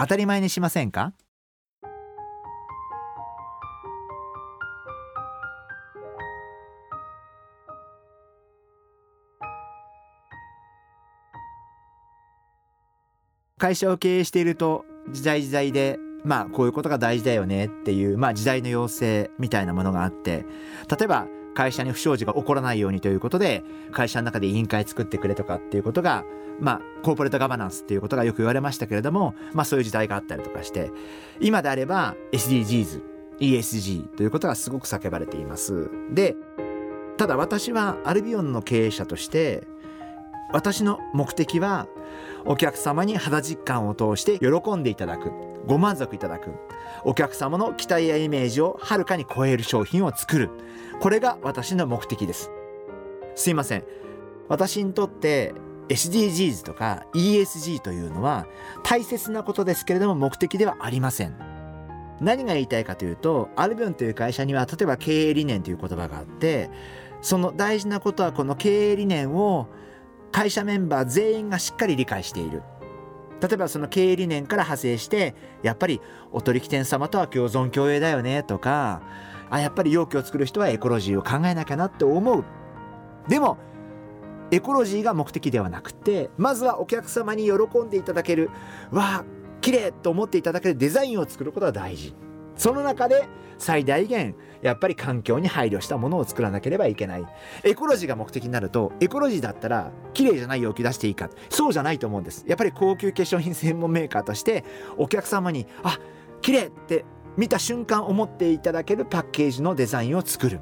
当たり前にしませんか？会社を経営していると時代時代でまあこういうことが大事だよねっていう、まあ、時代の要請みたいなものがあって例えば会社に不祥事が起こらないようにということで会社の中で委員会作ってくれとかっていうことがまあコーポレートガバナンスっていうことがよく言われましたけれどもまあそういう時代があったりとかして今であれば SDGs ESG ということがすごく叫ばれています。でただ私はアルビオンの経営者として私の目的はお客様に肌実感を通して喜んでいただく。ご満足いただく。お客様の期待やイメージをはるかに超える商品を作る。これが私の目的です。すいません。私にとって SDGs とか ESG というのは大切なことですけれども目的ではありません。何が言いたいかというとアルビオンという会社には例えば経営理念という言葉があってその大事なことはこの経営理念を会社メンバー全員がしっかり理解している。例えばその経営理念から派生してやっぱりお取引店様とは共存共栄だよねとかあやっぱり容器を作る人はエコロジーを考えなきゃなって思う。でもエコロジーが目的ではなくてまずはお客様に喜んでいただけるわあ綺麗と思っていただけるデザインを作ることが大事。その中で最大限やっぱり環境に配慮したものを作らなければいけない。エコロジーが目的になるとエコロジーだったら綺麗じゃない容器出していいかそうじゃないと思うんです。やっぱり高級化粧品専門メーカーとしてお客様にあ綺麗って見た瞬間思っていただけるパッケージのデザインを作る。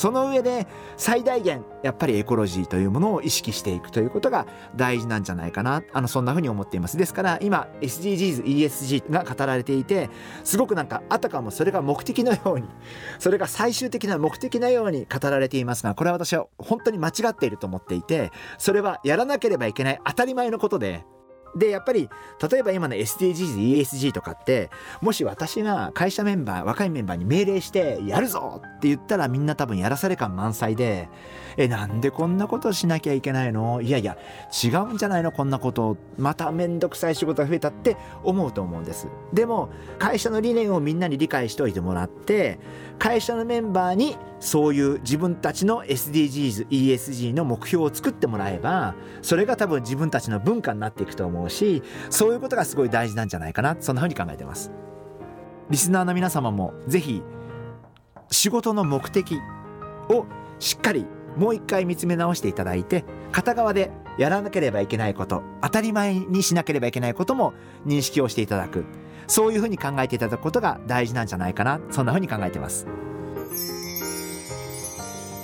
その上で最大限やっぱりエコロジーというものを意識していくということが大事なんじゃないかな。あのそんなふうに思っています。ですから今 SDGs、ESG が語られていてすごくなんかあたかもそれが目的のようにそれが最終的な目的のように語られていますがこれは私は本当に間違っていると思っていてそれはやらなければいけない当たり前のことででやっぱり例えば今の SDGs、ESG とかってもし私が会社メンバー若いメンバーに命令してやるぞって言ったらみんな多分やらされ感満載でえなんでこんなことしなきゃいけないの？いやいや違うんじゃないの？こんなこと。まためんどくさい仕事が増えたって思うと思うんです。でも会社の理念をみんなに理解しておいてもらって会社のメンバーにそういう自分たちの SDGs、ESG の目標を作ってもらえばそれが多分自分たちの文化になっていくと思うしそういうことがすごい大事なんじゃないかなそんなふうに考えてます。リスナーの皆様もぜひ仕事の目的をしっかりもう一回見つめ直していただいて片側でやらなければいけないこと当たり前にしなければいけないことも認識をしていただく。そういうふうに考えていただくことが大事なんじゃないかなそんなふうに考えてます。